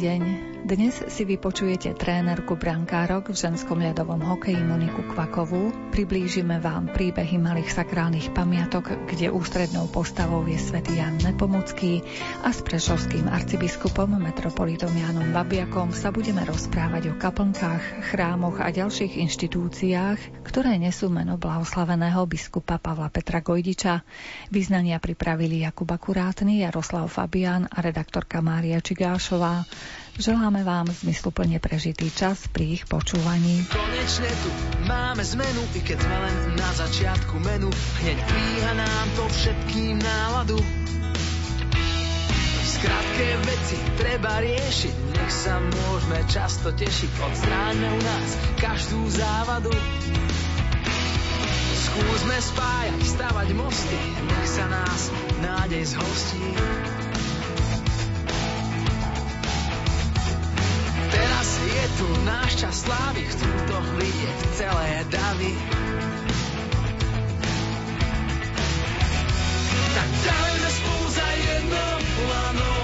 deň. Dnes si vypočujete trénerku brankárok v ženskom ľadovom hokeji Moniku Kvakovú. Priblížime vám príbehy malých sakrálnych pamiatok, kde ústrednou postavou je svätý Jan Nepomucký a s prešovským arcibiskupom metropolitom Jánom Babiakom sa budeme rozprávať o kaplnkách, chrámoch a ďalších inštitúciách, ktoré nesú meno blahoslaveného biskupa Pavla Petra Gojdiča. Vyznania pripravili Jakub Akurátny, Jaroslav Fabian a redaktorka Mária Čigášová. Želáme vám zmysluplne prežitý čas pri ich počúvaní. Konečne tu máme zmenu, i keď sme len na začiatku menu. Hneď dvíha nám to všetkým náladu. Skrátke veci treba riešiť, nech sa môžeme často tešiť. Odstráňme u nás každú závadu. Skúsme spájať, stavať mosty, nech sa nás nádej zhostí. Je tu náš čas slávy, chcú to vidieť celé davy. Tak dajme spolu za jedno lano,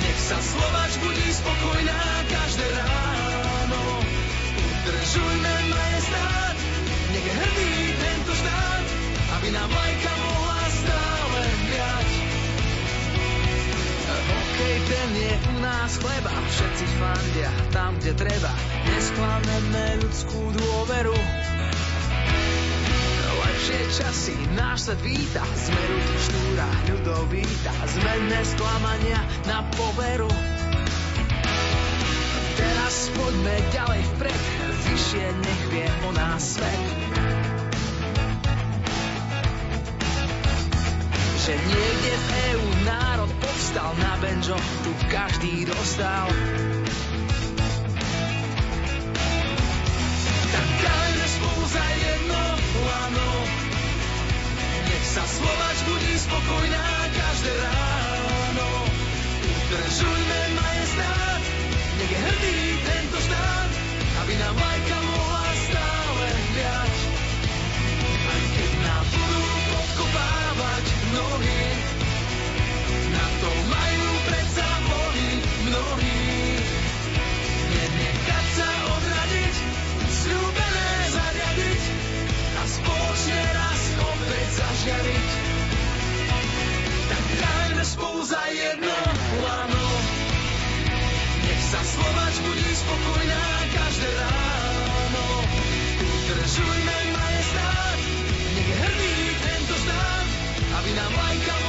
nech sa Slovač budí spokojná každé ráno. Udržujme majestát, nech je hrdý tento štát, aby nám vlajka Je u nás chleba, všetci fandia tam, kde treba. Nesklameme ľudskú dôveru. Lepšie časy náš svet víta, sme ľudí štúra, ľudov víta, zmeňme sklamania na poveru. Teraz poďme ďalej vpred, vyššie nech vie o nás svet. Že niekde v EU národ povstal na benžo, tu každý dostal. Tak dajme spolu za jedno lano, nech sa Slovač budí spokojná každé ráno. Udržujme majestát, nech je hrdý tento štát, aby nám vlajka spolu za jedno lano, nech sa Slovač budí spokojná každé ráno. Udržujme majestát, nech je hrdý tento štát, aby nám vlajka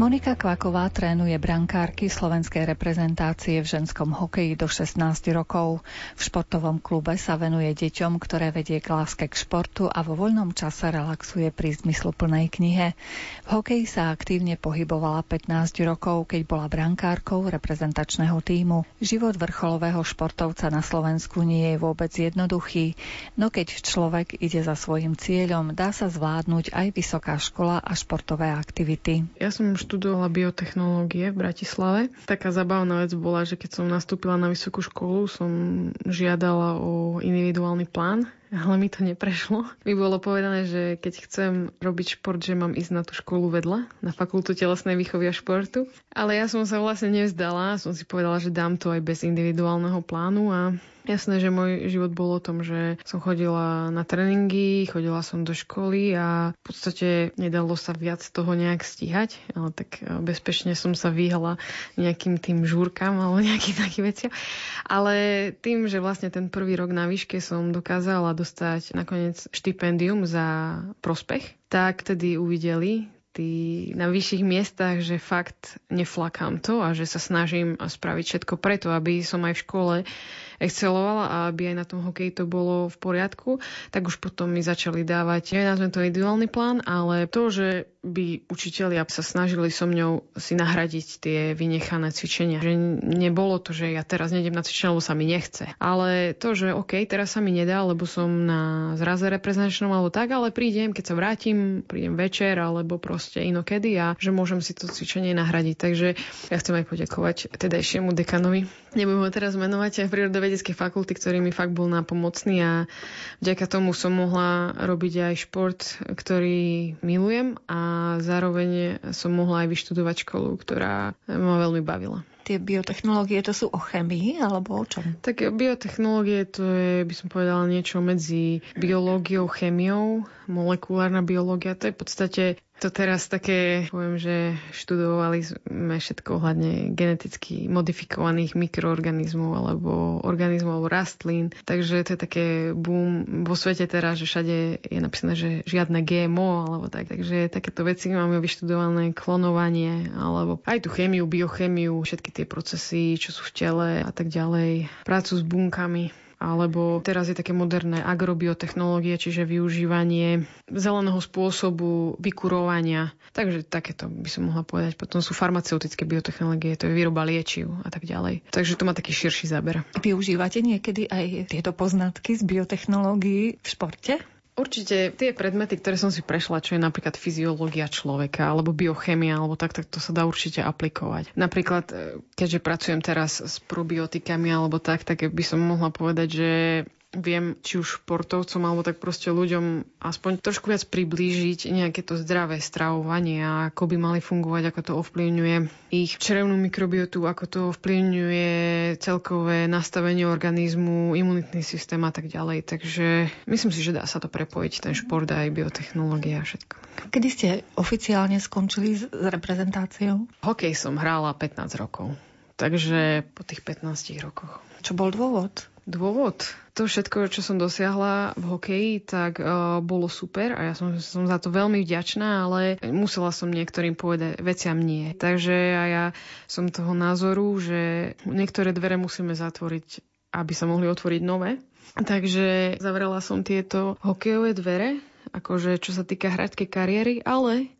Monika Kvaková trénuje brankárky slovenskej reprezentácie v ženskom hokeji do 16 rokov. V športovom klube sa venuje deťom, ktoré vedie k láske k športu a vo voľnom čase relaxuje pri zmysluplnej knihe. V hokeji sa aktívne pohybovala 15 rokov, keď bola brankárkou reprezentačného týmu. Život vrcholového športovca na Slovensku nie je vôbec jednoduchý, no keď človek ide za svojim cieľom, dá sa zvládnuť aj vysoká škola a športové aktivity. Ja som študovala biotechnológie v Bratislave. Taká zabavná vec bola, že keď som nastúpila na vysokú školu, som žiadala o individuálny plán ale mi to neprešlo. Mi bolo povedané, že keď chcem robiť šport, že mám ísť na tú školu vedľa, na fakultu telesnej výchovy a športu. Ale ja som sa vlastne nevzdala, som si povedala, že dám to aj bez individuálneho plánu a Jasné, že môj život bol o tom, že som chodila na tréningy, chodila som do školy a v podstate nedalo sa viac toho nejak stíhať, ale tak e, bezpečne som sa vyhala nejakým tým žúrkam alebo nejakým takým veciam. Ale tým, že vlastne ten prvý rok na výške som dokázala dostať nakoniec štipendium za prospech, tak tedy uvideli tí na vyšších miestach, že fakt neflakám to a že sa snažím spraviť všetko preto, aby som aj v škole excelovala a aby aj na tom hokeji to bolo v poriadku, tak už potom mi začali dávať, neviem to individuálny plán, ale to, že by učitelia sa snažili so mňou si nahradiť tie vynechané cvičenia. Že nebolo to, že ja teraz nejdem na cvičenie, lebo sa mi nechce. Ale to, že OK, teraz sa mi nedá, lebo som na zraze reprezentačnom alebo tak, ale prídem, keď sa vrátim, prídem večer alebo proste inokedy a že môžem si to cvičenie nahradiť. Takže ja chcem aj poďakovať tedajšiemu dekanovi. Nebudem ho teraz menovať aj prírodovedeckej fakulty, ktorý mi fakt bol nápomocný a vďaka tomu som mohla robiť aj šport, ktorý milujem a zároveň som mohla aj vyštudovať školu, ktorá ma veľmi bavila tie biotechnológie, to sú o chemii alebo o čom? Tak biotechnológie to je, by som povedala, niečo medzi biológiou, chemiou, molekulárna biológia. To je v podstate to teraz také, poviem, že študovali sme všetko ohľadne geneticky modifikovaných mikroorganizmov alebo organizmov rastlín. Takže to je také boom vo svete teraz, že všade je napísané, že žiadne GMO alebo tak. Takže takéto veci máme vyštudované, klonovanie alebo aj tú chémiu, biochemiu, všetky tie procesy, čo sú v tele a tak ďalej. Prácu s bunkami alebo teraz je také moderné agrobiotechnológie, čiže využívanie zeleného spôsobu vykurovania. Takže takéto by som mohla povedať. Potom sú farmaceutické biotechnológie, to je výroba liečiv a tak ďalej. Takže to má taký širší záber. Využívate niekedy aj tieto poznatky z biotechnológií v športe? Určite tie predmety, ktoré som si prešla, čo je napríklad fyziológia človeka alebo biochemia, alebo tak, tak to sa dá určite aplikovať. Napríklad, e, keďže pracujem teraz s probiotikami alebo tak, tak by som mohla povedať, že viem či už športovcom alebo tak proste ľuďom aspoň trošku viac priblížiť nejaké to zdravé stravovanie a ako by mali fungovať, ako to ovplyvňuje ich črevnú mikrobiotu, ako to ovplyvňuje celkové nastavenie organizmu, imunitný systém a tak ďalej. Takže myslím si, že dá sa to prepojiť, ten šport aj biotechnológia a všetko. Kedy ste oficiálne skončili s reprezentáciou? Hokej som hrála 15 rokov. Takže po tých 15 rokoch. Čo bol dôvod? Dôvod? To všetko, čo som dosiahla v hokeji, tak uh, bolo super a ja som, som za to veľmi vďačná, ale musela som niektorým povedať veciam nie. Takže a ja som toho názoru, že niektoré dvere musíme zatvoriť, aby sa mohli otvoriť nové. Takže zavrela som tieto hokejové dvere akože čo sa týka hračkej kariéry, ale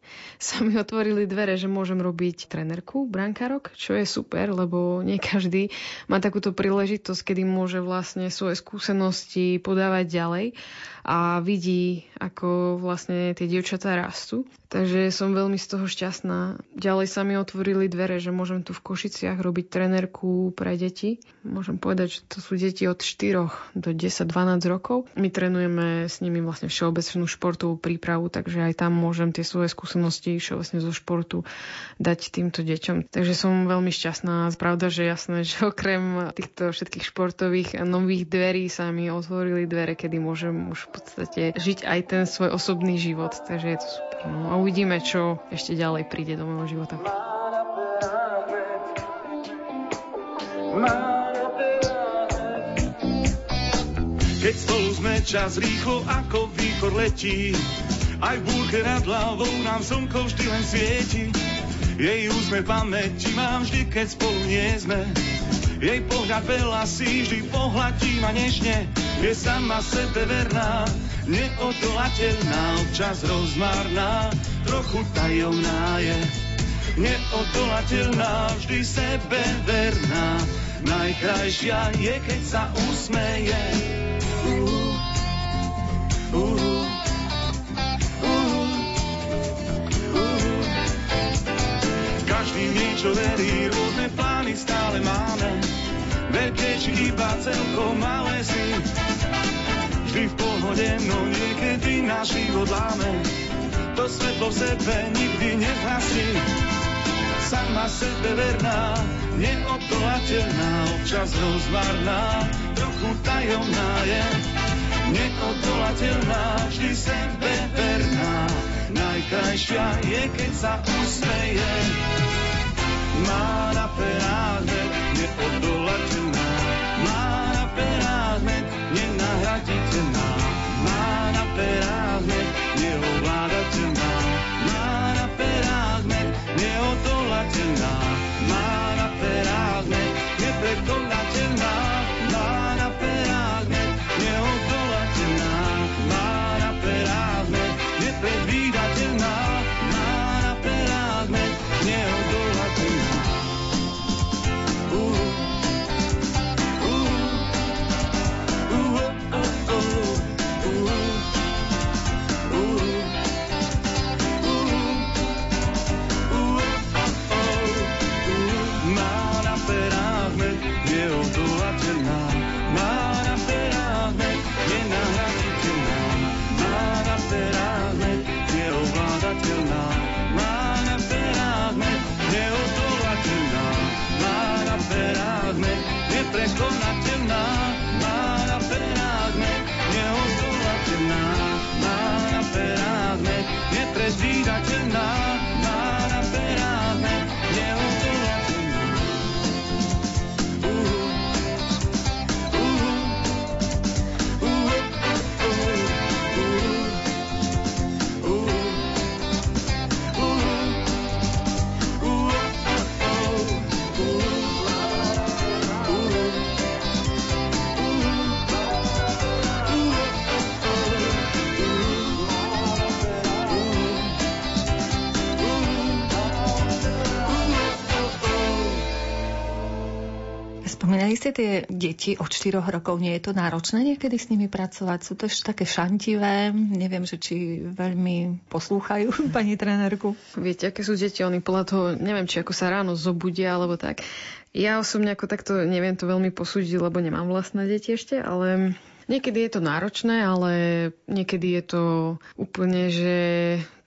sa mi otvorili dvere, že môžem robiť trenerku, brankárok, čo je super, lebo nie každý má takúto príležitosť, kedy môže vlastne svoje skúsenosti podávať ďalej a vidí, ako vlastne tie dievčatá rastú. Takže som veľmi z toho šťastná. Ďalej sa mi otvorili dvere, že môžem tu v Košiciach robiť trenerku pre deti. Môžem povedať, že to sú deti od 4 do 10-12 rokov. My trénujeme s nimi vlastne všeobecnú športovú prípravu, takže aj tam môžem tie svoje skúsenosti všeobecne zo športu dať týmto deťom. Takže som veľmi šťastná. Pravda, že jasné, že okrem týchto všetkých športových nových dverí sa mi otvorili dvere, kedy môžem už v podstate žiť aj ten svoj osobný život. Takže je to super. No a uvidíme, čo ešte ďalej príde do môjho života. Keď spolu sme čas rýchlo ako výchor letí, aj v búrke nad hlavou nám slnko vždy len svieti. Jej úsmev pamäti mám vždy, keď spolu nie sme. Jej pohľad veľa si vždy pohľadí ma nežne, je sama sebe verná, neodolateľná, občas rozmarná, trochu tajomná je. Neodolateľná, vždy sebe verná, najkrajšia je, keď sa usmeje. Uh, uh, Každý niečo verí, rôzne plány stále máme, veľké či iba celkom malé sny. Vždy v pohode, no niekedy náš život láme. To svetlo v sebe nikdy nezhasí. Sama sebe verná, neodolateľná, občas rozmarná, trochu tajomná je. Neodolateľná, vždy sebe verná, najkrajšia je, keď sa usmeje. Má na perách Spomínali ste tie deti od 4 rokov, nie je to náročné niekedy s nimi pracovať? Sú to ešte také šantivé, neviem, že či veľmi poslúchajú pani trénerku. Viete, aké sú deti, oni podľa toho, neviem, či ako sa ráno zobudia, alebo tak. Ja osobne ako takto neviem to veľmi posúdiť, lebo nemám vlastné deti ešte, ale niekedy je to náročné, ale niekedy je to úplne, že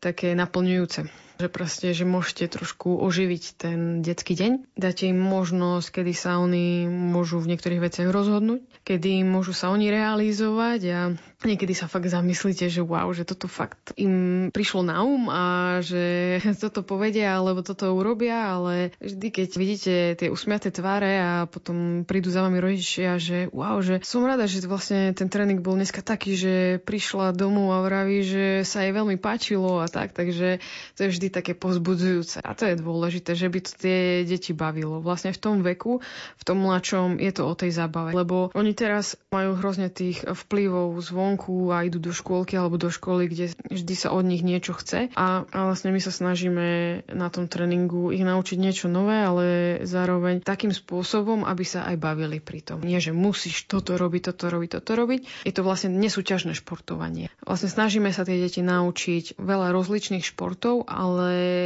také naplňujúce. Že proste, že môžete trošku oživiť ten detský deň. Dáte im možnosť, kedy sa oni môžu v niektorých veciach rozhodnúť, kedy môžu sa oni realizovať a niekedy sa fakt zamyslíte, že wow, že toto fakt im prišlo na um a že toto povedia alebo toto urobia, ale vždy, keď vidíte tie usmiaté tváre a potom prídu za vami rodičia, že wow, že som rada, že vlastne ten tréning bol dneska taký, že prišla domov a vraví, že sa jej veľmi páčilo a tak, takže to je vždy také pozbudzujúce. A to je dôležité, že by to tie deti bavilo. Vlastne v tom veku, v tom mladšom je to o tej zábave, lebo oni teraz majú hrozne tých vplyvov zvonku a idú do škôlky alebo do školy, kde vždy sa od nich niečo chce. A, a vlastne my sa snažíme na tom tréningu ich naučiť niečo nové, ale zároveň takým spôsobom, aby sa aj bavili pri tom. Nie, že musíš toto robiť, toto robiť, toto robiť. Je to vlastne nesúťažné športovanie. Vlastne snažíme sa tie deti naučiť veľa rozličných športov, ale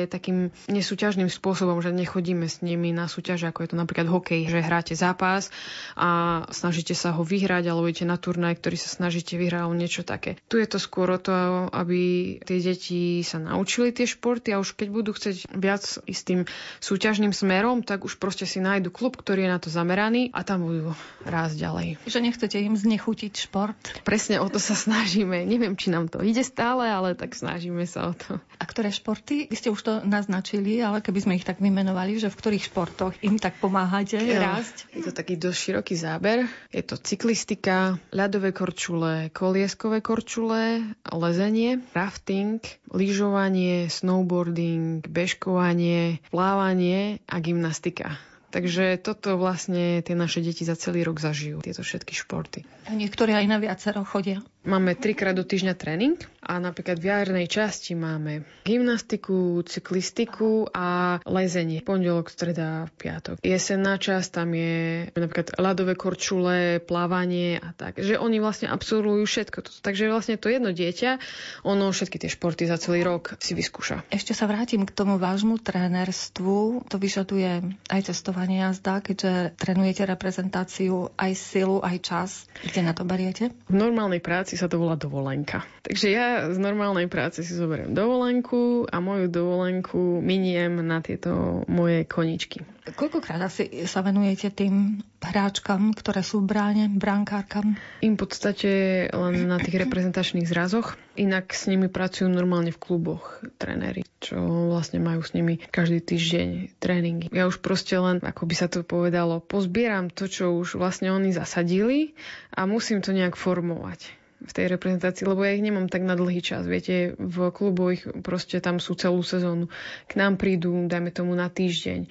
takým nesúťažným spôsobom, že nechodíme s nimi na súťaže, ako je to napríklad hokej, že hráte zápas a snažíte sa ho vyhrať, alebo idete na turnaj, ktorý sa snažíte vyhrať, alebo niečo také. Tu je to skôr o to, aby tie deti sa naučili tie športy a už keď budú chcieť viac ísť tým súťažným smerom, tak už proste si nájdu klub, ktorý je na to zameraný a tam budú rásť ďalej. Že nechcete im znechutiť šport? Presne o to sa snažíme. Neviem, či nám to ide stále, ale tak snažíme sa o to. A ktoré športy? Vy ste už to naznačili, ale keby sme ich tak vymenovali, že v ktorých športoch im tak pomáhate Jo. rásť? Je to taký dosť široký záber. Je to cyklistika, ľadové korčule, kolieskové korčule, lezenie, rafting, lyžovanie, snowboarding, bežkovanie, plávanie a gymnastika. Takže toto vlastne tie naše deti za celý rok zažijú, tieto všetky športy. A niektorí aj na viacero chodia. Máme trikrát do týždňa tréning a napríklad v jarnej časti máme gymnastiku, cyklistiku a lezenie. Pondelok, streda, piatok. Jesenná časť tam je napríklad ľadové korčule, plávanie a tak. Že oni vlastne absolvujú všetko. toto. Takže vlastne to jedno dieťa, ono všetky tie športy za celý rok si vyskúša. Ešte sa vrátim k tomu vášmu trénerstvu. To vyžaduje aj cestovanie jazda, keďže trénujete reprezentáciu, aj silu, aj čas. Kde na to beriete? V normálnej práci sa to volá dovolenka. Takže ja z normálnej práce si zoberiem dovolenku a moju dovolenku miniem na tieto moje koničky. Koľkokrát asi sa venujete tým hráčkam, ktoré sú v bráne, brankárkam? Im v podstate len na tých reprezentačných zrazoch. Inak s nimi pracujú normálne v kluboch tréneri, čo vlastne majú s nimi každý týždeň tréningy. Ja už proste len, ako by sa to povedalo, pozbieram to, čo už vlastne oni zasadili a musím to nejak formovať v tej reprezentácii, lebo ja ich nemám tak na dlhý čas. Viete, v klubu ich proste tam sú celú sezónu. K nám prídu, dajme tomu na týždeň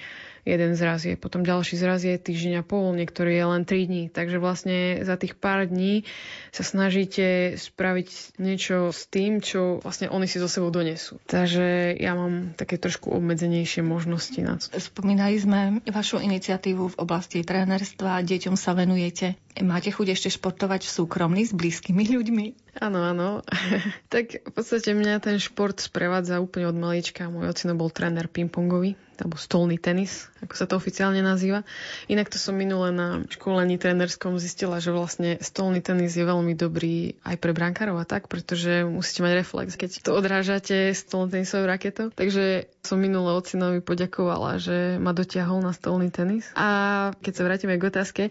jeden zraz je, potom ďalší zraz je týždeň a pol, niektorý je len 3 dní. Takže vlastne za tých pár dní sa snažíte spraviť niečo s tým, čo vlastne oni si so sebou donesú. Takže ja mám také trošku obmedzenejšie možnosti na to. Spomínali sme vašu iniciatívu v oblasti trénerstva, deťom sa venujete. Máte chuť ešte športovať v súkromní s blízkymi ľuďmi? Áno, áno. tak v podstate mňa ten šport sprevádza úplne od malička. Môj ocino bol tréner pingpongový, alebo stolný tenis, ako sa to oficiálne nazýva. Inak to som minule na školení trénerskom zistila, že vlastne stolný tenis je veľmi dobrý aj pre brankárov a tak, pretože musíte mať reflex, keď to odrážate stolnou tenisovou raketou. Takže som minule ocinovi poďakovala, že ma dotiahol na stolný tenis. A keď sa vrátime k otázke,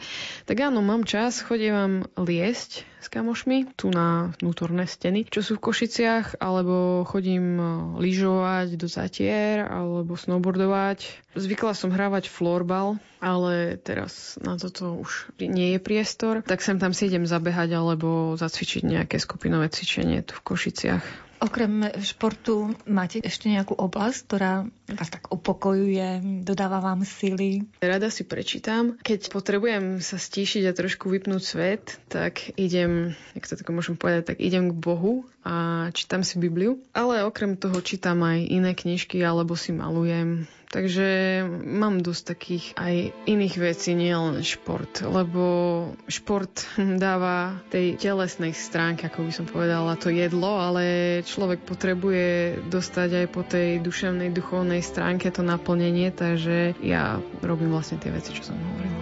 tak áno, mám čas, chodím liesť s kamošmi tu na vnútorné steny, čo sú v Košiciach, alebo chodím eh, lyžovať do zatier, alebo snowboardovať. Zvykla som hrávať floorball, ale teraz na toto už nie je priestor, tak sem tam si idem zabehať alebo zacvičiť nejaké skupinové cvičenie tu v Košiciach. Okrem športu máte ešte nejakú oblasť, ktorá vás tak upokojuje, dodáva vám sily? Rada si prečítam. Keď potrebujem sa stíšiť a trošku vypnúť svet, tak idem, jak to tak môžem povedať, tak idem k Bohu a čítam si Bibliu. Ale okrem toho čítam aj iné knižky alebo si malujem. Takže mám dosť takých aj iných vecí, nielen šport, lebo šport dáva tej telesnej stránke, ako by som povedala, to jedlo, ale človek potrebuje dostať aj po tej duševnej, duchovnej stránke to naplnenie, takže ja robím vlastne tie veci, čo som hovorila.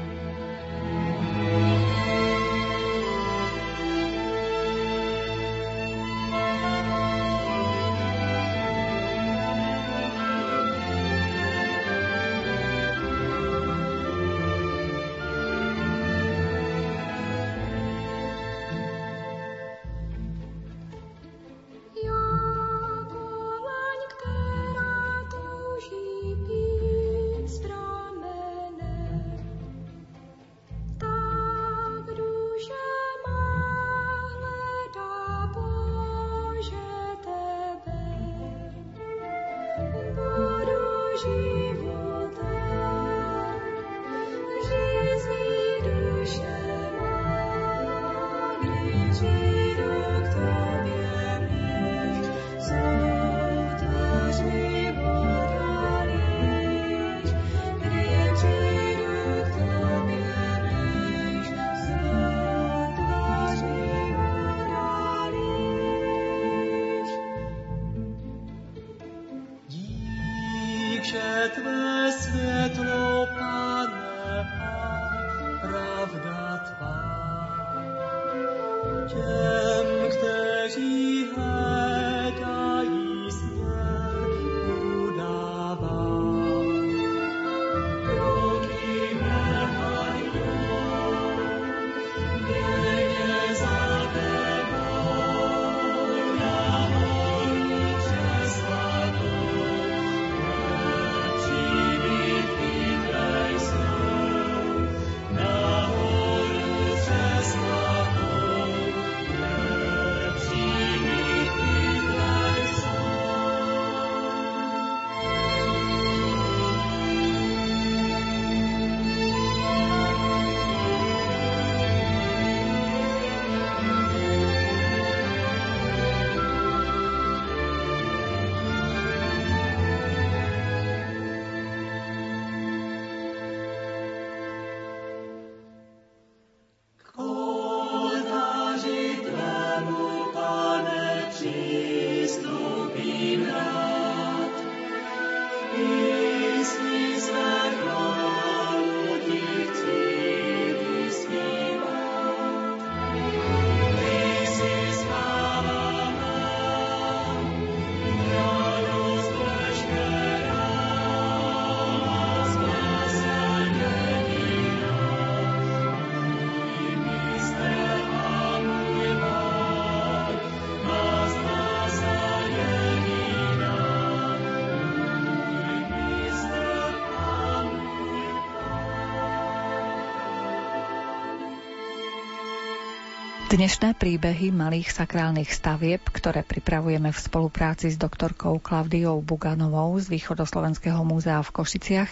Dnešné príbehy malých sakrálnych stavieb, ktoré pripravujeme v spolupráci s doktorkou Klaudiou Buganovou z Východoslovenského múzea v Košiciach,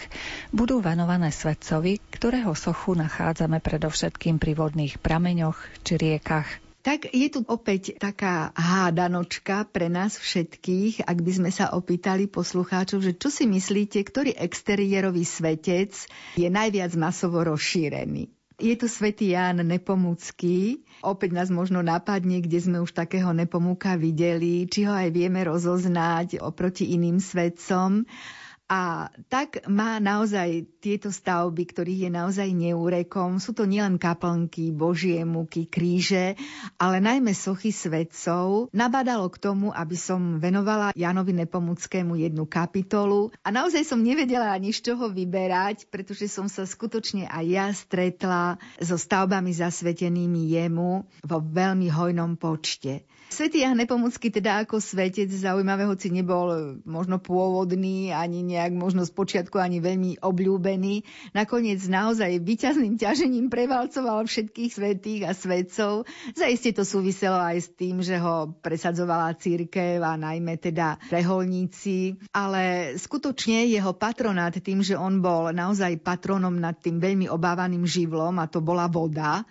budú venované svetcovi, ktorého sochu nachádzame predovšetkým pri vodných prameňoch či riekach. Tak je tu opäť taká hádanočka pre nás všetkých, ak by sme sa opýtali poslucháčov, že čo si myslíte, ktorý exteriérový svetec je najviac masovo rozšírený. Je to svätý Ján Nepomucký. Opäť nás možno napadne, kde sme už takého Nepomúka videli, či ho aj vieme rozoznať oproti iným svetcom. A tak má naozaj tieto stavby, ktorých je naozaj neúrekom. Sú to nielen kaplnky, božie muky, kríže, ale najmä sochy svetcov. Nabadalo k tomu, aby som venovala Janovi Nepomuckému jednu kapitolu. A naozaj som nevedela ani z čoho vyberať, pretože som sa skutočne aj ja stretla so stavbami zasvetenými jemu vo veľmi hojnom počte. Svetý Jan Nepomucký teda ako svetec zaujímavé, hoci nebol možno pôvodný, ani nejak možno z počiatku ani veľmi obľúbený. Nakoniec naozaj vyťazným ťažením prevalcoval všetkých svetých a svetcov. Zaiste to súviselo aj s tým, že ho presadzovala církev a najmä teda reholníci. Ale skutočne jeho patronát tým, že on bol naozaj patronom nad tým veľmi obávaným živlom a to bola voda,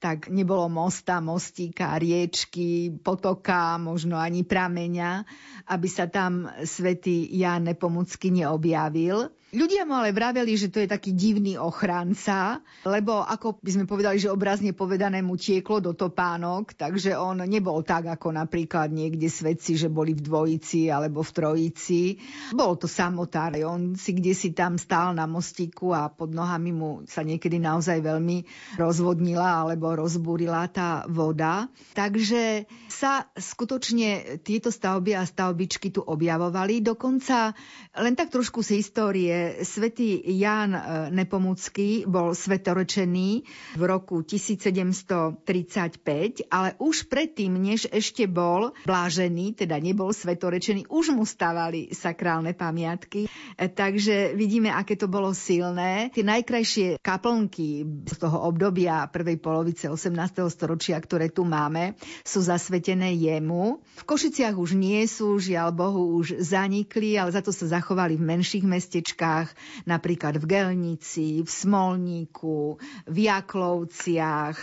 tak nebolo mosta, mostíka, riečky, potoka, možno ani prameňa, aby sa tam svätý Jan Nepomucky neobjavil. Ľudia mu ale vraveli, že to je taký divný ochranca, lebo ako by sme povedali, že obrazne povedané mu tieklo do topánok, takže on nebol tak ako napríklad niekde svedci, že boli v dvojici alebo v trojici. Bol to samotár, on si kde si tam stál na mostíku a pod nohami mu sa niekedy naozaj veľmi rozvodnila alebo rozbúrila tá voda. Takže sa skutočne tieto stavby a stavbičky tu objavovali. Dokonca len tak trošku z histórie svätý Ján e, Nepomucký bol svetorečený v roku 1735, ale už predtým, než ešte bol blážený, teda nebol svetorečený, už mu stavali sakrálne pamiatky. E, takže vidíme, aké to bolo silné. Tie najkrajšie kaplnky z toho obdobia prvej polovice 18. storočia, ktoré tu máme, sú zasvetené jemu. V Košiciach už nie sú, žiaľ Bohu, už zanikli, ale za to sa zachovali v menších mestečkách miestach, napríklad v Gelnici, v Smolníku, v Jaklovciach,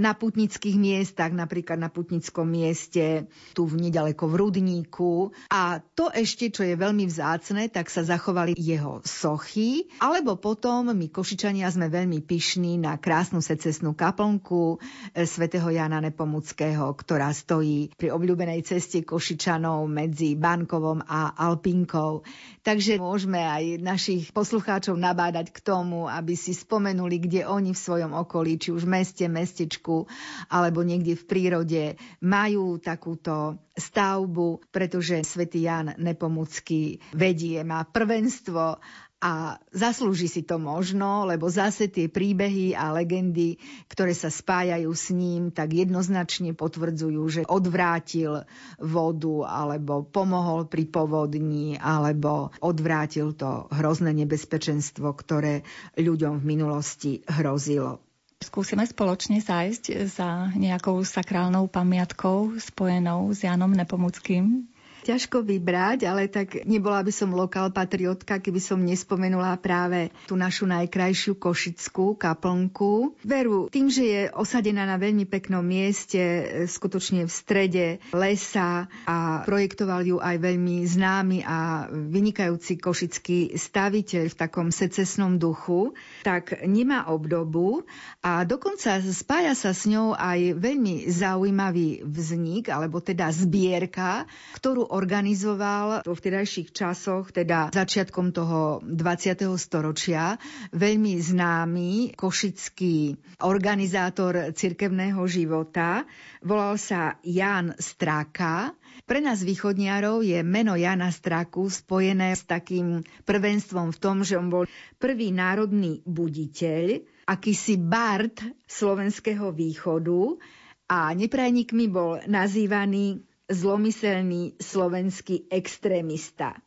na putnických miestach, napríklad na putnickom mieste, tu v nedaleko v Rudníku. A to ešte, čo je veľmi vzácne, tak sa zachovali jeho sochy, alebo potom my Košičania sme veľmi pyšní na krásnu secesnú kaplnku e, svätého Jana Nepomuckého, ktorá stojí pri obľúbenej ceste Košičanov medzi Bankovom a Alpinkou. Takže môžeme aj naši našich poslucháčov nabádať k tomu, aby si spomenuli, kde oni v svojom okolí, či už v meste, mestečku alebo niekde v prírode majú takúto stavbu, pretože svätý Jan Nepomucký vedie, má prvenstvo a zaslúži si to možno, lebo zase tie príbehy a legendy, ktoré sa spájajú s ním, tak jednoznačne potvrdzujú, že odvrátil vodu alebo pomohol pri povodni alebo odvrátil to hrozné nebezpečenstvo, ktoré ľuďom v minulosti hrozilo. Skúsime spoločne zájsť za nejakou sakrálnou pamiatkou spojenou s Janom Nepomuckým ťažko vybrať, ale tak nebola by som lokál patriotka, keby som nespomenula práve tú našu najkrajšiu košickú kaplnku. Veru, tým, že je osadená na veľmi peknom mieste, skutočne v strede lesa a projektoval ju aj veľmi známy a vynikajúci košický staviteľ v takom secesnom duchu, tak nemá obdobu a dokonca spája sa s ňou aj veľmi zaujímavý vznik, alebo teda zbierka, ktorú organizoval vo vtedajších časoch, teda začiatkom toho 20. storočia, veľmi známy košický organizátor cirkevného života. Volal sa Jan Straka. Pre nás východniarov je meno Jana Straku spojené s takým prvenstvom v tom, že on bol prvý národný buditeľ, akýsi bard slovenského východu a neprajníkmi bol nazývaný zlomyselný slovenský extrémista.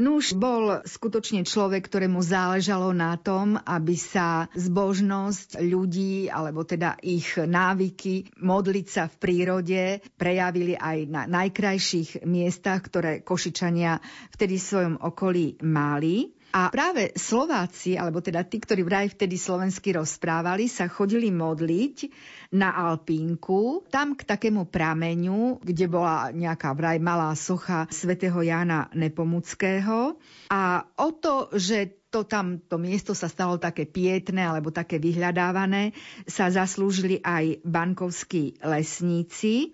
Nuž bol skutočne človek, ktorému záležalo na tom, aby sa zbožnosť ľudí, alebo teda ich návyky modliť sa v prírode prejavili aj na najkrajších miestach, ktoré Košičania vtedy v svojom okolí mali. A práve Slováci, alebo teda tí, ktorí vraj vtedy slovensky rozprávali, sa chodili modliť na Alpínku, tam k takému prameňu, kde bola nejaká vraj malá socha svätého Jána Nepomuckého. A o to, že to tam, to miesto sa stalo také pietné alebo také vyhľadávané, sa zaslúžili aj bankovskí lesníci.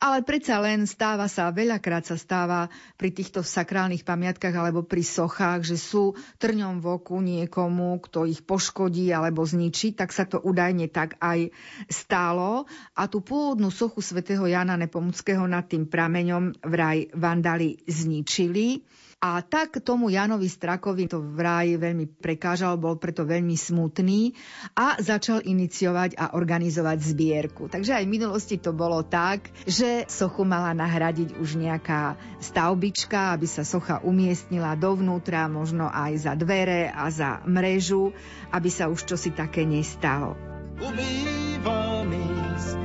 Ale predsa len stáva sa, veľakrát sa stáva pri týchto sakrálnych pamiatkách alebo pri sochách, že sú trňom v oku niekomu, kto ich poškodí alebo zničí, tak sa to údajne tak aj stálo. A tú pôvodnú sochu svätého Jana Nepomuckého nad tým prameňom vraj vandali zničili. A tak tomu Janovi Strakovi to vraj veľmi prekážal, bol preto veľmi smutný a začal iniciovať a organizovať zbierku. Takže aj v minulosti to bolo tak, že sochu mala nahradiť už nejaká stavbička, aby sa socha umiestnila dovnútra, možno aj za dvere a za mrežu, aby sa už čosi také nestalo. Ubýva míst,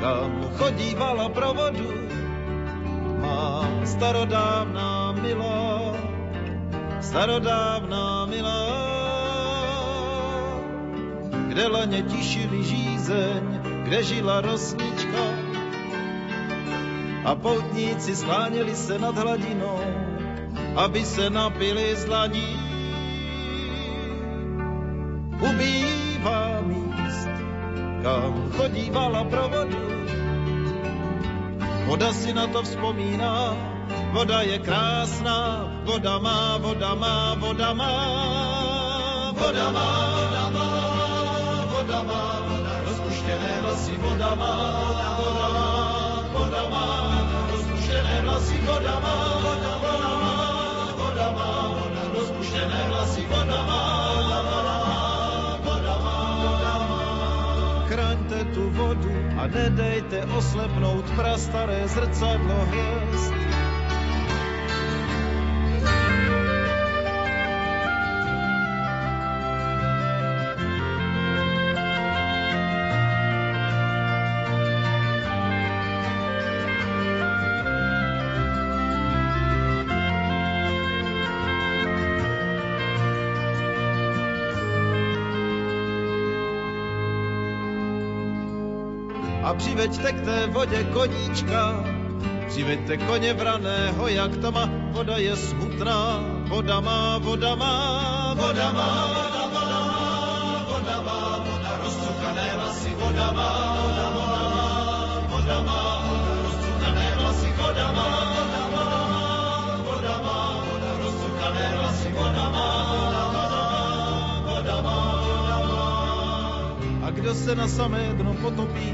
kam chodívala provodu, má starodávná milá, starodávná milá, kde lene tišili žízeň, kde žila rosnička a poutníci skláněli se nad hladinou, aby se napili z dlaní. Ubývá míst, kam chodívala provodu, Voda si na to vzpomíná, voda je krásná, voda má, voda má, voda má, voda má, voda má, voda má, rozpuštěné vlasy, voda má, voda má, voda má, rozpuštěné vlasy, voda má, vodu, a nedejte oslepnout prastaré zrcadlo přiveďte k té vodě koníčka, přiveďte koně vraného, jak to má, voda je smutná, voda má, voda má, voda má, voda má, voda má, voda rozcukané vlasy, voda má, voda má, voda má, rozcukané vlasy, voda má, voda má, voda má, voda rozcukané vlasy, voda má, voda má, voda má. A kdo se na samé dno potopí,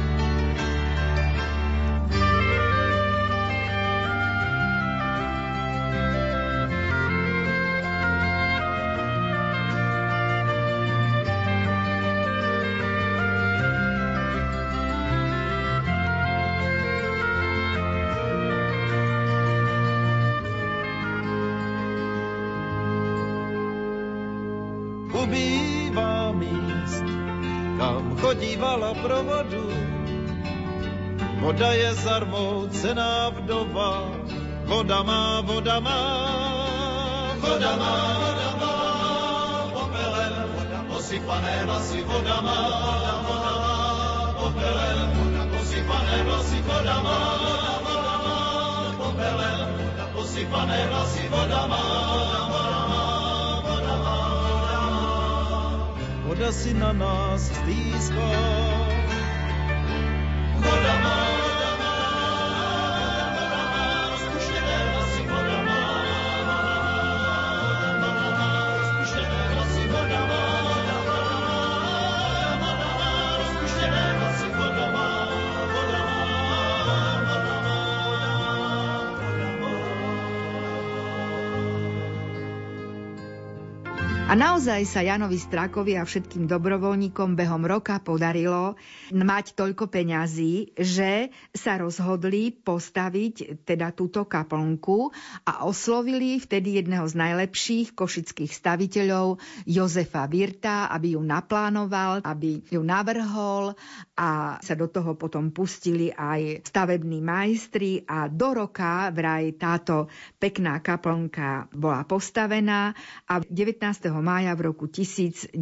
Chodívala provodu. Voda je zarmoucená vdova, voda má, voda má, voda má, voda má, popelem, posypané vlasy, voda má, voda má, popelem, posypané vlasy, voda má, voda má, popelem, posypané vlasy, voda má, voda má, voda si na nás stýská. A naozaj sa Janovi Strakovi a všetkým dobrovoľníkom behom roka podarilo mať toľko peňazí, že sa rozhodli postaviť teda túto kaplnku a oslovili vtedy jedného z najlepších košických staviteľov Jozefa Virta, aby ju naplánoval, aby ju navrhol a sa do toho potom pustili aj stavební majstri a do roka vraj táto pekná kaplnka bola postavená a 19. mája v roku 1922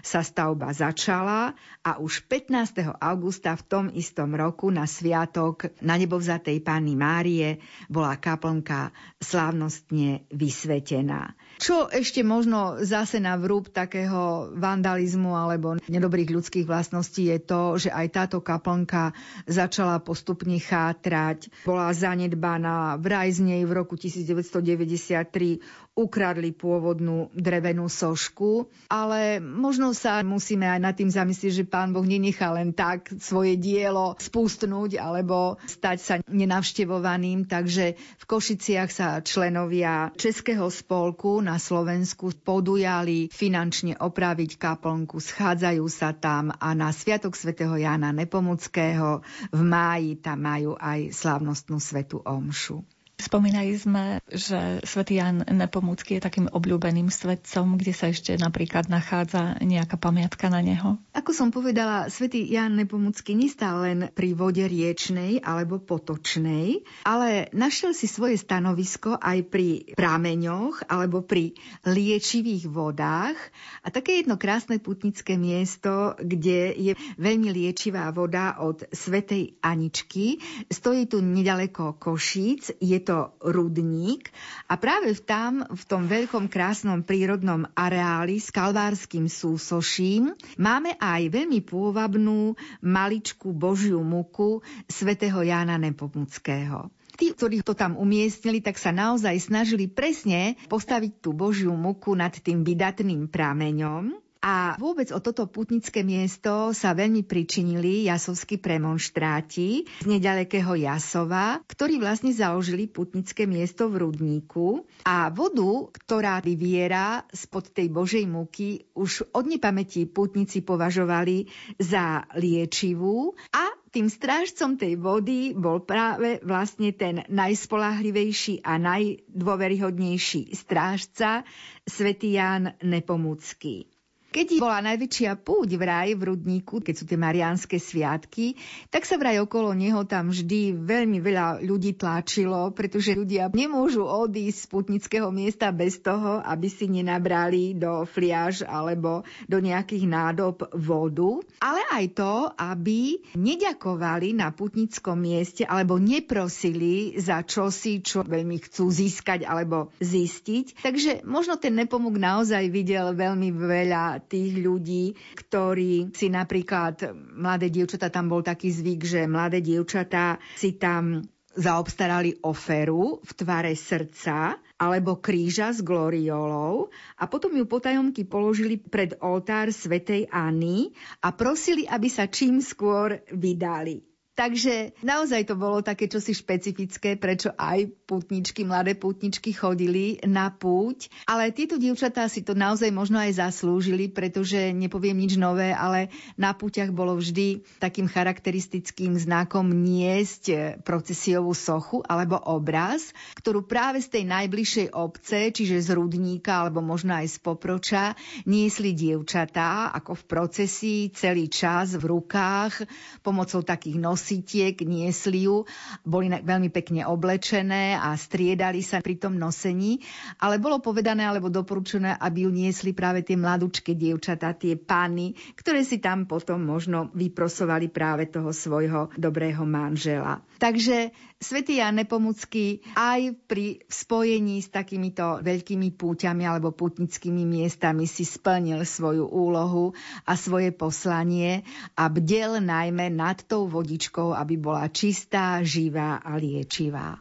sa stavba začala a už 15. augusta v tom istom roku na sviatok na nebovzatej Panny Márie bola kaplnka slávnostne vysvetená. Čo ešte možno zase na vrúb takého vandalizmu alebo nedobrých ľudských vlastností je to, že aj táto kaplnka začala postupne chátrať, bola zanedbaná, vraj z nej v roku 1993 ukradli pôvodnú drevenú sošku, ale možno sa musíme aj nad tým zamyslieť, že pán Boh nenechá len tak svoje dielo spustnúť alebo stať sa nenavštevovaným, takže v Košiciach sa členovia Českého spolku na Slovensku podujali finančne opraviť kaplnku, schádzajú sa tam a na Sviatok svätého Jána Nepomuckého v máji tam majú aj slávnostnú svetu omšu. Spomínali sme, že svätý Jan Nepomúcky je takým obľúbeným svetcom, kde sa ešte napríklad nachádza nejaká pamiatka na neho. Ako som povedala, svätý Jan Nepomúcky nestál len pri vode riečnej alebo potočnej, ale našiel si svoje stanovisko aj pri prameňoch alebo pri liečivých vodách. A také jedno krásne putnické miesto, kde je veľmi liečivá voda od svätej Aničky. Stojí tu nedaleko Košíc. Je to to rudník a práve tam, v tom veľkom krásnom prírodnom areáli s kalvárským súsoším máme aj veľmi pôvabnú maličku Božiu muku svätého Jána Nepomuckého tí, ktorí to tam umiestnili, tak sa naozaj snažili presne postaviť tú Božiu muku nad tým vydatným prameňom. A vôbec o toto putnické miesto sa veľmi pričinili jasovskí premonštráti z nedalekého Jasova, ktorí vlastne založili putnické miesto v Rudníku a vodu, ktorá vyviera spod tej Božej múky, už od nepamätí putníci považovali za liečivú a tým strážcom tej vody bol práve vlastne ten najspolahlivejší a najdôveryhodnejší strážca, svätý Ján Nepomucký. Keď bola najväčšia púť vraj v Rudníku, keď sú tie mariánske sviatky, tak sa vraj okolo neho tam vždy veľmi veľa ľudí tlačilo, pretože ľudia nemôžu odísť z putnického miesta bez toho, aby si nenabrali do fliaž alebo do nejakých nádob vodu, ale aj to, aby neďakovali na putnickom mieste alebo neprosili za čosi, čo veľmi chcú získať alebo zistiť. Takže možno ten nepomuk naozaj videl veľmi veľa tých ľudí, ktorí si napríklad, mladé dievčatá, tam bol taký zvyk, že mladé dievčatá si tam zaobstarali oferu v tvare srdca alebo kríža s gloriolou a potom ju potajomky položili pred oltár svätej Anny a prosili, aby sa čím skôr vydali. Takže naozaj to bolo také čosi špecifické, prečo aj putničky, mladé putničky chodili na púť. Ale tieto dievčatá si to naozaj možno aj zaslúžili, pretože nepoviem nič nové, ale na púťach bolo vždy takým charakteristickým znakom niesť procesiovú sochu alebo obraz, ktorú práve z tej najbližšej obce, čiže z Rudníka alebo možno aj z Poproča, niesli dievčatá ako v procesii celý čas v rukách pomocou takých nosí nosítiek, niesli ju, boli veľmi pekne oblečené a striedali sa pri tom nosení, ale bolo povedané alebo doporučené, aby ju niesli práve tie mladúčke dievčatá, tie pány, ktoré si tam potom možno vyprosovali práve toho svojho dobrého manžela. Takže Svetý Jan Nepomucký aj pri spojení s takýmito veľkými púťami alebo putnickými miestami si splnil svoju úlohu a svoje poslanie a bdel najmä nad tou vodičkou, aby bola čistá, živá a liečivá.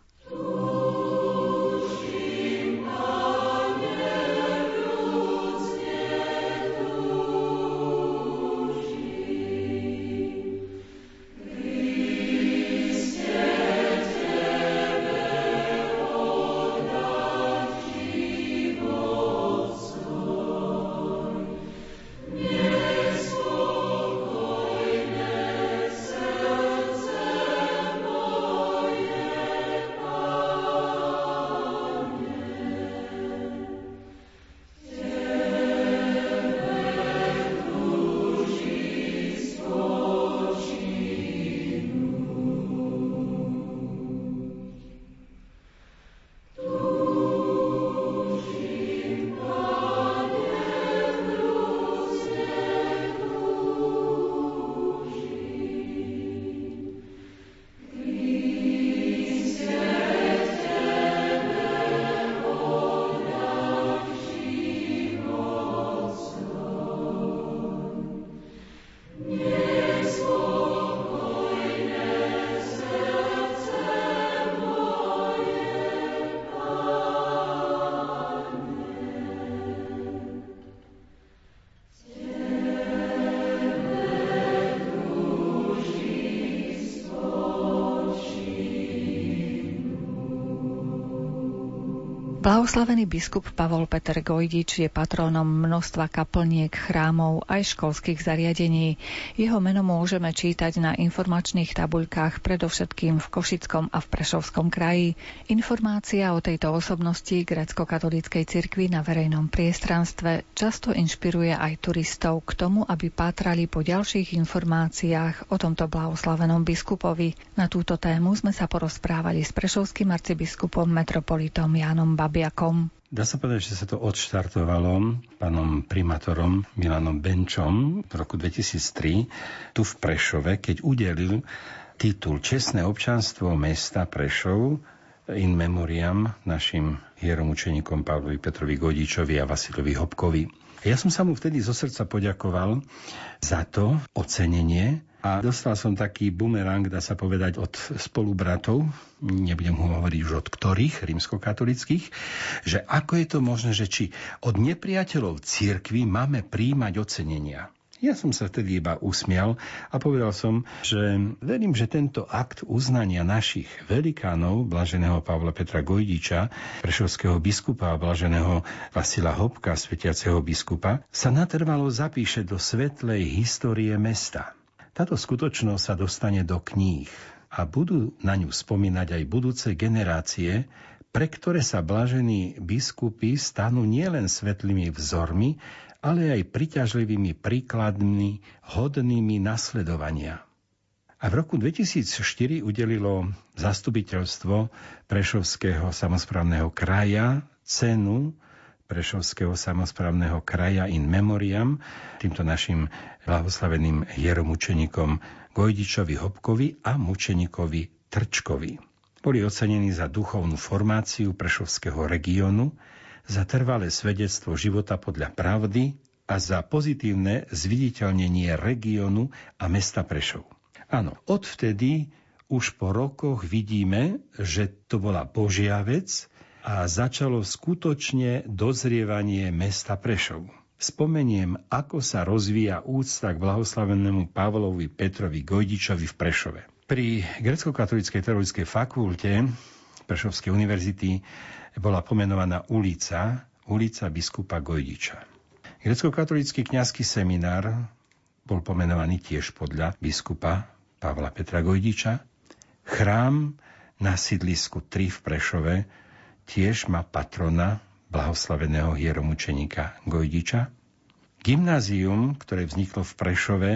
Blahoslavený biskup Pavol Peter Gojdič je patrónom množstva kaplniek, chrámov aj školských zariadení. Jeho meno môžeme čítať na informačných tabuľkách predovšetkým v Košickom a v Prešovskom kraji. Informácia o tejto osobnosti grecko-katolíckej cirkvi na verejnom priestranstve často inšpiruje aj turistov k tomu, aby pátrali po ďalších informáciách o tomto blahoslavenom biskupovi. Na túto tému sme sa porozprávali s prešovským arcibiskupom metropolitom Jánom Babom. Babiakom. Dá sa povedať, že sa to odštartovalo pánom primátorom Milanom Benčom v roku 2003 tu v Prešove, keď udelil titul Čestné občanstvo mesta Prešov in memoriam našim hieromučeníkom Pavlovi Petrovi Godičovi a Vasilovi Hopkovi. Ja som sa mu vtedy zo srdca poďakoval za to ocenenie, a dostal som taký bumerang, dá sa povedať, od spolubratov, nebudem ho hovoriť už od ktorých, rímskokatolických, že ako je to možné, že či od nepriateľov cirkvy máme príjmať ocenenia. Ja som sa vtedy iba usmial a povedal som, že verím, že tento akt uznania našich velikánov, blaženého Pavla Petra Gojdiča, prešovského biskupa a blaženého Vasila Hopka, svetiaceho biskupa, sa natrvalo zapíše do svetlej histórie mesta. Táto skutočnosť sa dostane do kníh a budú na ňu spomínať aj budúce generácie, pre ktoré sa blažení biskupy stanú nielen svetlými vzormi, ale aj priťažlivými príkladmi hodnými nasledovania. A v roku 2004 udelilo zastupiteľstvo Prešovského samozprávneho kraja cenu Prešovského samozprávneho kraja in memoriam, týmto našim blahoslaveným hieromučeníkom Gojdičovi Hopkovi a mučeníkovi Trčkovi. Boli ocenení za duchovnú formáciu Prešovského regiónu, za trvalé svedectvo života podľa pravdy a za pozitívne zviditeľnenie regiónu a mesta Prešov. Áno, odvtedy už po rokoch vidíme, že to bola Božia vec, a začalo skutočne dozrievanie mesta Prešov. Spomeniem, ako sa rozvíja úcta k blahoslavenému Pavlovi Petrovi Gojdičovi v Prešove. Pri grecko-katolíckej teologickej fakulte Prešovskej univerzity bola pomenovaná ulica, ulica biskupa Gojdiča. Grecko-katolícky kňazský seminár bol pomenovaný tiež podľa biskupa Pavla Petra Gojdiča. Chrám na sídlisku 3 v Prešove tiež má patrona blahoslaveného hieromučeníka Gojdiča. Gymnázium, ktoré vzniklo v Prešove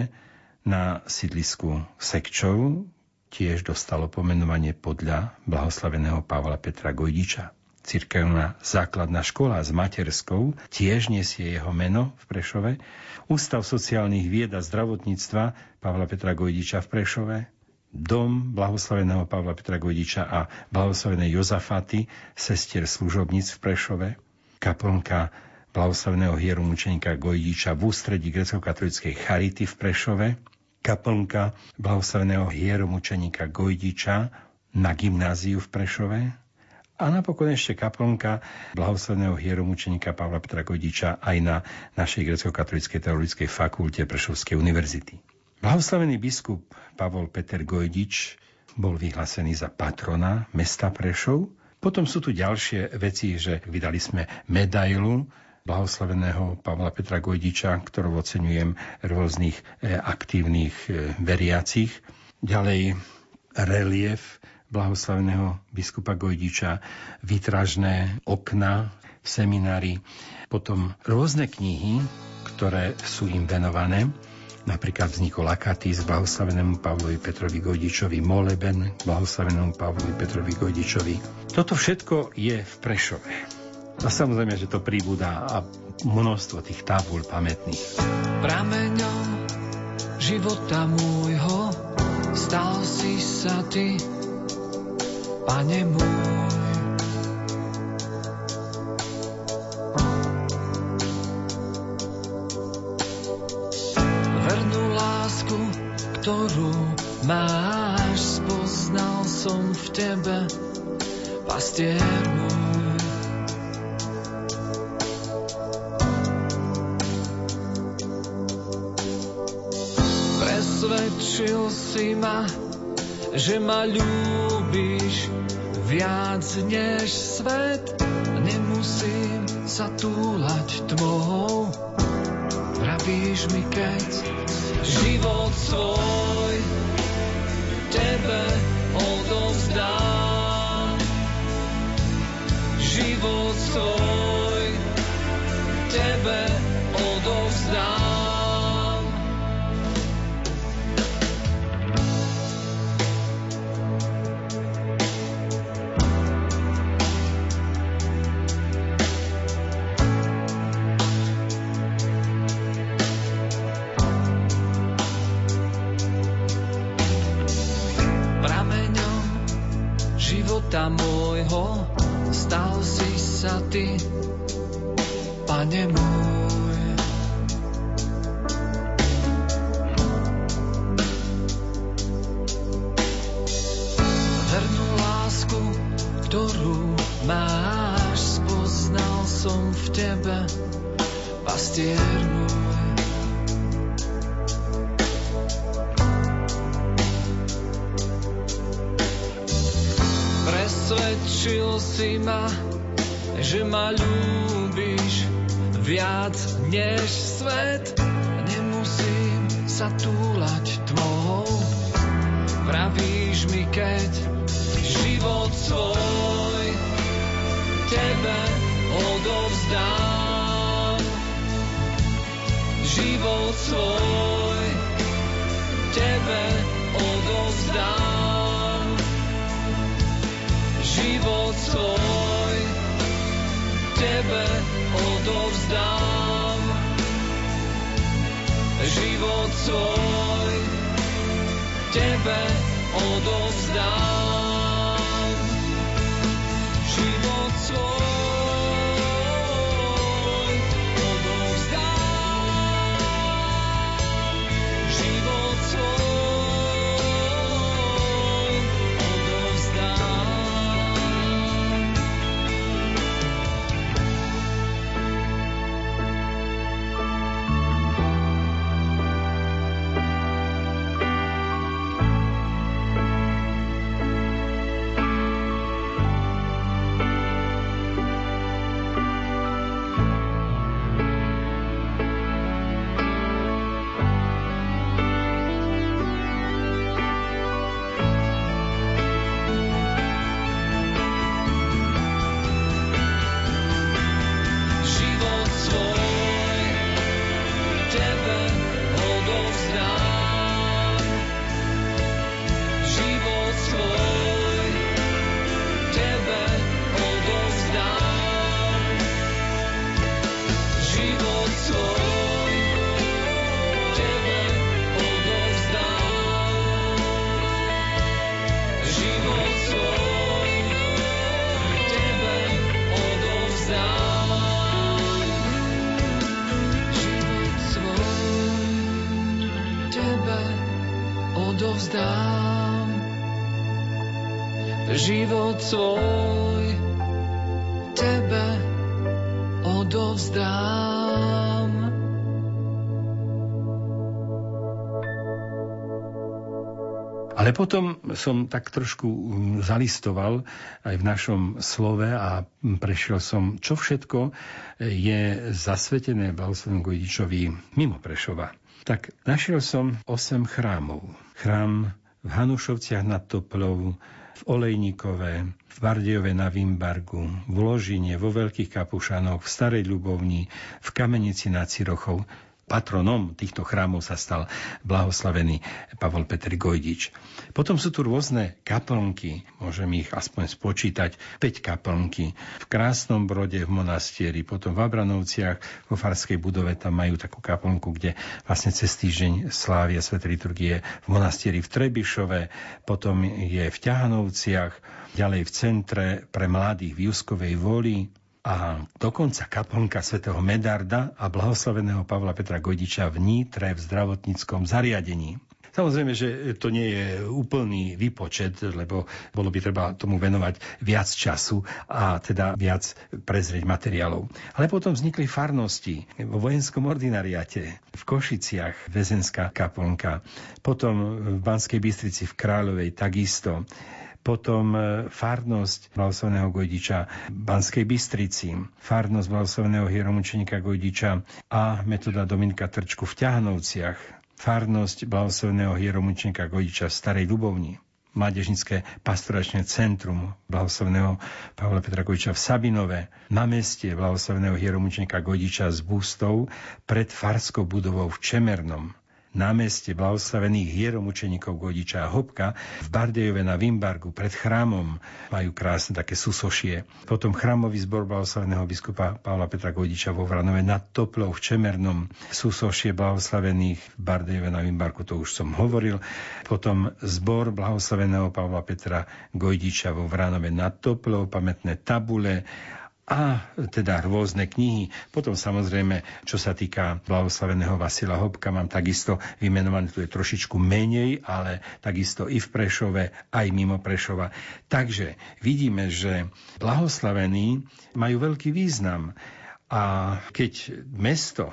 na sídlisku Sekčov, tiež dostalo pomenovanie podľa blahoslaveného Pavla Petra Gojdiča. Cirkevná základná škola s materskou tiež nesie jeho meno v Prešove. Ústav sociálnych vied a zdravotníctva Pavla Petra Gojdiča v Prešove dom blahoslaveného Pavla Petra Gojdiča a blahoslavenej Jozafaty, sestier služobníc v Prešove, kaplnka blahoslaveného hieru mučeníka Gojdiča v ústredí grecko-katolíckej Charity v Prešove, kaplnka blahoslaveného hieru mučeníka Gojdiča na gymnáziu v Prešove a napokon ešte kaplnka blahoslaveného hieromučeníka Pavla Petra Gojdiča aj na našej grecko-katolíckej teologickej fakulte Prešovskej univerzity. Blahoslavený biskup Pavol Peter Gojdič bol vyhlásený za patrona mesta Prešov. Potom sú tu ďalšie veci, že vydali sme medailu blahoslaveného Pavla Petra Gojdiča, ktorú oceňujem rôznych e, aktívnych e, veriacich. Ďalej relief blahoslaveného biskupa Gojdiča, vytražné okna v seminári, potom rôzne knihy, ktoré sú im venované. Napríklad vznikol z blahoslavenému Pavlovi Petrovi Gojdičovi, Moleben blahoslavenému Pavlovi Petrovi Gojdičovi. Toto všetko je v Prešove. A samozrejme, že to príbudá a množstvo tých tábul pamätných. Prameňom života môjho stal si sa ty, pane môj. Máš, spoznal som v tebe, pastier môj. Presvedčil si ma, že ma ľúbiš viac než svet nemôže sa túlať tmou. Vravíš mi, keď život svoj tebe odovzdám. Života môjho, stal si sa ty, pane môj. Si ma, že ma ľúbiš viac než svet. Nemusím sa túlať tmou, vravíš mi, keď život svoj tebe odovzdám. Život svoj tebe odovzdám. Život svoj tebe odovzdám. Potom som tak trošku mm, zalistoval aj v našom slove a prešiel som, čo všetko je zasvetené Blahoslavom Gojdičovi mimo Prešova. Tak našiel som 8 chrámov. Chrám v Hanušovciach nad Toplou, v Olejnikove, v Bardejove na Vimbargu, v Ložine, vo Veľkých Kapušanoch, v Starej Ľubovni, v Kamenici nad Cirochou. Patronom týchto chrámov sa stal blahoslavený Pavol Petr Gojdič. Potom sú tu rôzne kaplnky, môžem ich aspoň spočítať, 5 kaplnky. V Krásnom Brode v monastieri, potom v Abranovciach, vo Farskej budove tam majú takú kaplnku, kde vlastne cez týždeň slávia Svet liturgie v monastieri v Trebišove, potom je v Ťahanovciach, ďalej v centre pre mladých v Juskovej Voli, a dokonca kaplnka svätého Medarda a blahoslaveného Pavla Petra Godiča v Nitre v zdravotníckom zariadení. Samozrejme, že to nie je úplný výpočet, lebo bolo by treba tomu venovať viac času a teda viac prezrieť materiálov. Ale potom vznikli farnosti vo vojenskom ordinariate, v Košiciach väzenská kaplnka, potom v Banskej Bystrici v Kráľovej takisto potom e, farnosť blahoslaveného Gojdiča Banskej Bystrici, farnosť blahoslaveného hieromučenika Gojdiča a metoda Dominika Trčku v Ťahanovciach, farnosť blahoslaveného hieromučenika Gojdiča v Starej Ľubovni, Mládežnické pastoračné centrum blahoslaveného Pavla Petra Gojdiča v Sabinove, na meste blahoslaveného hieromučenika Gojdiča s bústou pred farskou budovou v Čemernom, námeste blahoslavených hieromučeníkov Godiča a Hopka v Bardejove na Vimbargu pred chrámom majú krásne také susošie. Potom chrámový zbor blahoslaveného biskupa Pavla Petra Godiča vo Vranove nad Toplou v Čemernom susošie blahoslavených v Bardejove na Vimbargu, to už som hovoril. Potom zbor blahoslaveného Pavla Petra Gojdiča vo Vranove nad Toplou, pamätné tabule a teda rôzne knihy. Potom samozrejme, čo sa týka blahoslaveného Vasila Hopka, mám takisto vymenované, tu je trošičku menej, ale takisto i v Prešove, aj mimo Prešova. Takže vidíme, že blahoslavení majú veľký význam. A keď mesto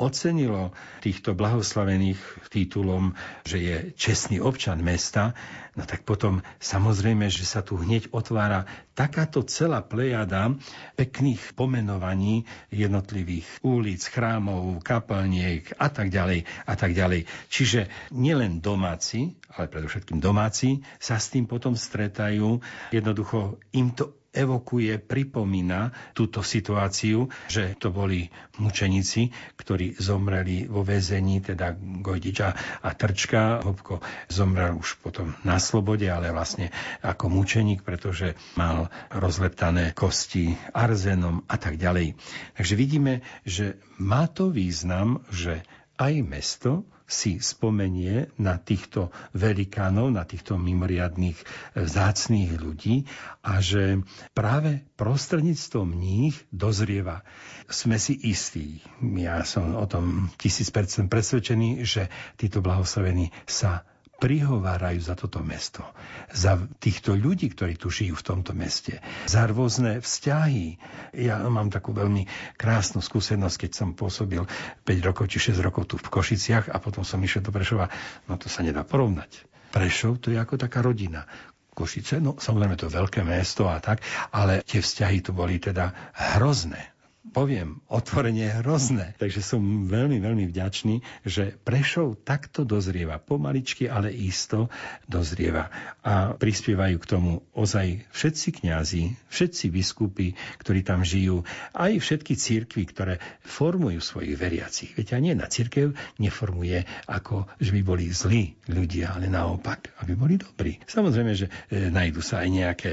ocenilo týchto blahoslavených titulom, že je čestný občan mesta, no tak potom samozrejme, že sa tu hneď otvára takáto celá plejada pekných pomenovaní jednotlivých ulic, chrámov, kaplniek a tak ďalej a tak ďalej. Čiže nielen domáci, ale predovšetkým domáci sa s tým potom stretajú. Jednoducho im to evokuje, pripomína túto situáciu, že to boli mučeníci, ktorí zomreli vo väzení, teda Gojdiča a Trčka. Hopko zomrel už potom na slobode, ale vlastne ako mučeník, pretože mal rozleptané kosti arzenom a tak ďalej. Takže vidíme, že má to význam, že aj mesto si spomenie na týchto velikánov, na týchto mimoriadných e, zácných ľudí a že práve prostredníctvom nich dozrieva. Sme si istí, ja som o tom tisíc percent presvedčený, že títo blahoslavení sa prihovárajú za toto mesto, za týchto ľudí, ktorí tu žijú v tomto meste, za rôzne vzťahy. Ja mám takú veľmi krásnu skúsenosť, keď som pôsobil 5 rokov či 6 rokov tu v Košiciach a potom som išiel do Prešova. No to sa nedá porovnať. Prešov to je ako taká rodina. Košice, no samozrejme to veľké mesto a tak, ale tie vzťahy tu boli teda hrozné poviem otvorene hrozné. Takže som veľmi, veľmi vďačný, že Prešov takto dozrieva. Pomaličky, ale isto dozrieva. A prispievajú k tomu ozaj všetci kňazi, všetci biskupy, ktorí tam žijú, aj všetky církvy, ktoré formujú svojich veriacich. Veď a nie na církev neformuje ako, že by boli zlí ľudia, ale naopak, aby boli dobrí. Samozrejme, že e, nájdú sa aj nejaké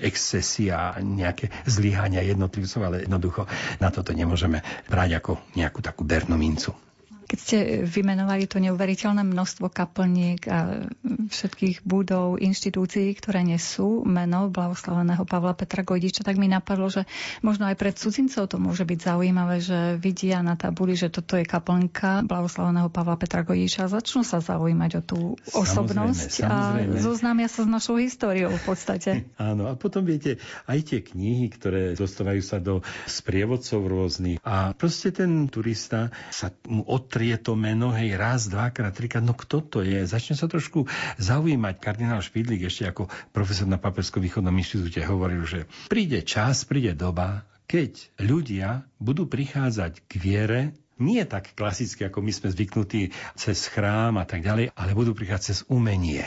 excesy a nejaké zlyhania jednotlivcov, ale jednoducho na toto nemôžeme brať ako nejakú takú bernomincu. Keď ste vymenovali to neuveriteľné množstvo kaplník a všetkých budov, inštitúcií, ktoré nesú meno blahoslaveného Pavla Petra Gojdiča, tak mi napadlo, že možno aj pred cudzincov to môže byť zaujímavé, že vidia na tabuli, že toto je kaplnka blahoslaveného Pavla Petra Gojdiča a začnú sa zaujímať o tú osobnosť samozrejme, samozrejme. a zoznámia sa s našou históriou v podstate. Áno, a potom viete, aj tie knihy, ktoré dostávajú sa do sprievodcov rôznych a proste ten turista sa mu od utrie to meno, hej, raz, dvakrát, trikrát, no kto to je? Začne sa trošku zaujímať. Kardinál Špidlík ešte ako profesor na Paperskom východnom inštitúte hovoril, že príde čas, príde doba, keď ľudia budú prichádzať k viere nie tak klasicky, ako my sme zvyknutí cez chrám a tak ďalej, ale budú prichádzať cez umenie,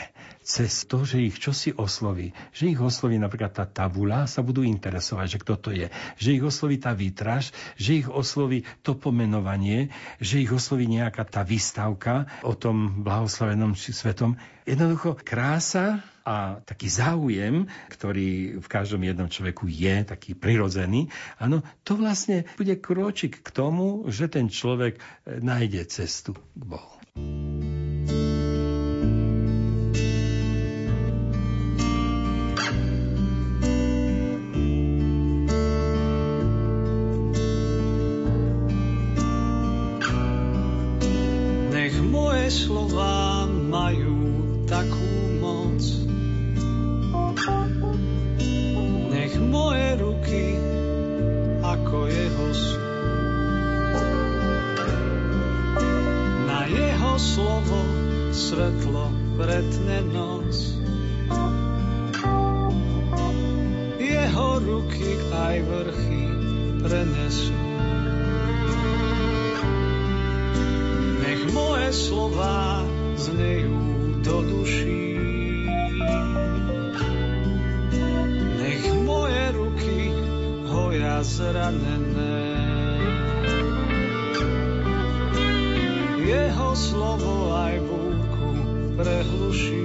cez to, že ich čosi osloví. Že ich osloví napríklad tá tabula, sa budú interesovať, že kto to je. Že ich osloví tá výtraž, že ich osloví to pomenovanie, že ich osloví nejaká tá výstavka o tom blahoslavenom svetom. Jednoducho krása a taký záujem, ktorý v každom jednom človeku je, taký prirodzený, áno, to vlastne bude kročik k tomu, že ten človek e, nájde cestu k Bohu. Hoja zranené. Jeho slovo aj búrku prehluší.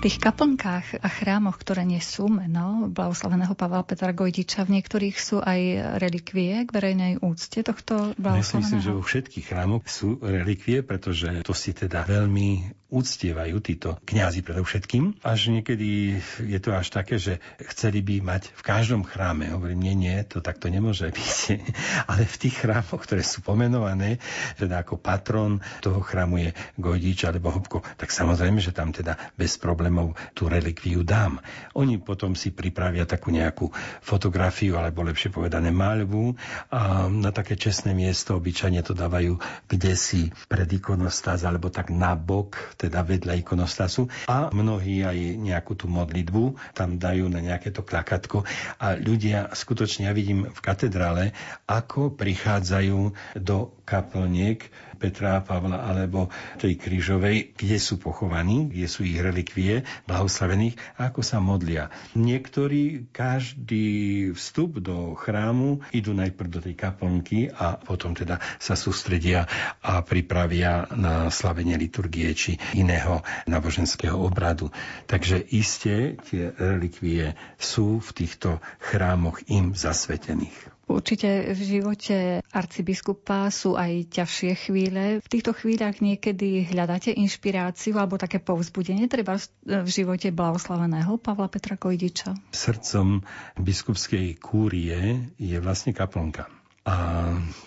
V tých kaplnkách a chrámoch, ktoré nesú meno blahoslaveného Pavla Petra Gojdiča, v niektorých sú aj relikvie k verejnej úcte tohto Ja si myslím, že blahoslaveného. vo všetkých chrámoch sú relikvie, pretože to si teda veľmi uctievajú títo kňazi predovšetkým. Až niekedy je to až také, že chceli by mať v každom chráme. Hovorím, nie, nie, to takto nemôže byť. Ale v tých chrámoch, ktoré sú pomenované, teda ako patron toho chrámu je Gojdič alebo Hopko, tak samozrejme, že tam teda bez problémov tú relikviu dám. Oni potom si pripravia takú nejakú fotografiu, alebo lepšie povedané maľbu a na také čestné miesto obyčajne to dávajú kde si pred ikonostáz, alebo tak na bok, teda vedľa ikonostázu a mnohí aj nejakú tú modlitbu tam dajú na nejaké to klakatko a ľudia skutočne, ja vidím v katedrále, ako prichádzajú do kaplniek Petra a Pavla alebo tej krížovej, kde sú pochovaní, kde sú ich relikvie blahoslavených a ako sa modlia. Niektorí každý vstup do chrámu idú najprv do tej kaplnky a potom teda sa sústredia a pripravia na slavenie liturgie či iného náboženského obradu. Takže iste tie relikvie sú v týchto chrámoch im zasvetených. Určite v živote arcibiskupa sú aj ťažšie chvíle. V týchto chvíľach niekedy hľadáte inšpiráciu alebo také povzbudenie, treba v živote blahoslaveného Pavla Petra Gojdiča. Srdcom biskupskej kúrie je vlastne kaplnka a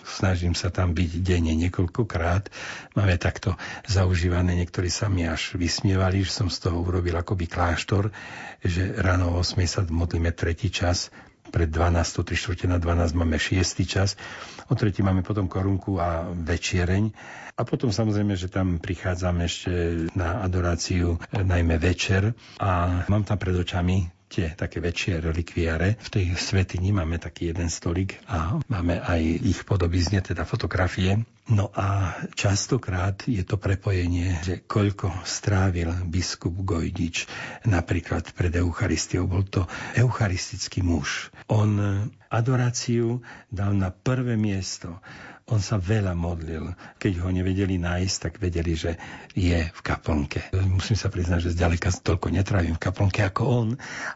snažím sa tam byť denne niekoľkokrát. Máme takto zaužívané, niektorí sa mi až vysmievali, že som z toho urobil akoby kláštor, že ráno o 8 sa modlíme tretí čas, pred 12, 3 čtvrte na 12 máme 6. čas, o tretí máme potom korunku a večiereň. A potom samozrejme, že tam prichádzam ešte na adoráciu najmä večer a mám tam pred očami tie také väčšie relikviare. V tej svetini máme taký jeden stolik a máme aj ich podobizne, teda fotografie. No a častokrát je to prepojenie, že koľko strávil biskup Gojdič napríklad pred Eucharistiou. Bol to eucharistický muž. On adoráciu dal na prvé miesto. On sa veľa modlil. Keď ho nevedeli nájsť, tak vedeli, že je v kaplnke. Musím sa priznať, že zďaleka toľko netrávim v kaplnke ako on,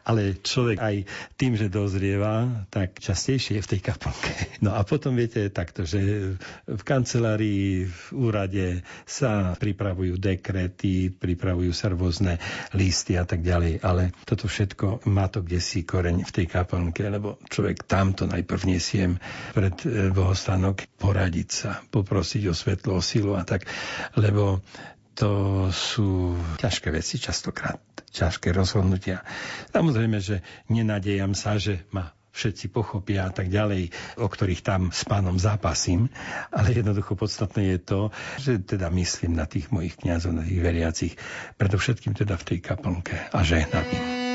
ale človek aj tým, že dozrieva, tak častejšie je v tej kaplnke. No a potom viete takto, že v kancelárii, v úrade sa pripravujú dekrety, pripravujú sa rôzne listy a tak ďalej, ale toto všetko má to kde si koreň v tej kaplnke, lebo človek tamto najprv nesiem pred bohostánok poradiť sa, poprosiť o svetlo, o silu a tak, lebo to sú ťažké veci častokrát, ťažké rozhodnutia. Samozrejme, že nenadejam sa, že ma všetci pochopia a tak ďalej, o ktorých tam s pánom zápasím, ale jednoducho podstatné je to, že teda myslím na tých mojich kňazov, na tých veriacich, predovšetkým teda v tej kaplnke a žehnám im.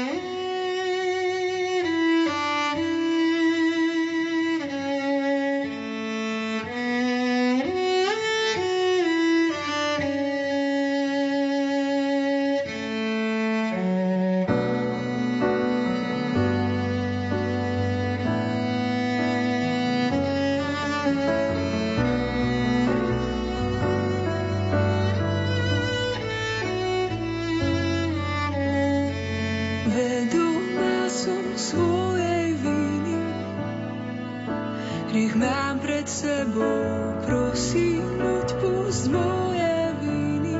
sebou, prosím, odpust moje viny.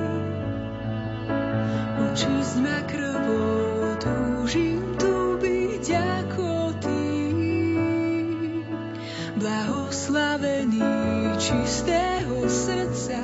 Očist ma krvou, túžim tu byť ako ty. Blahoslavený čistého srdca,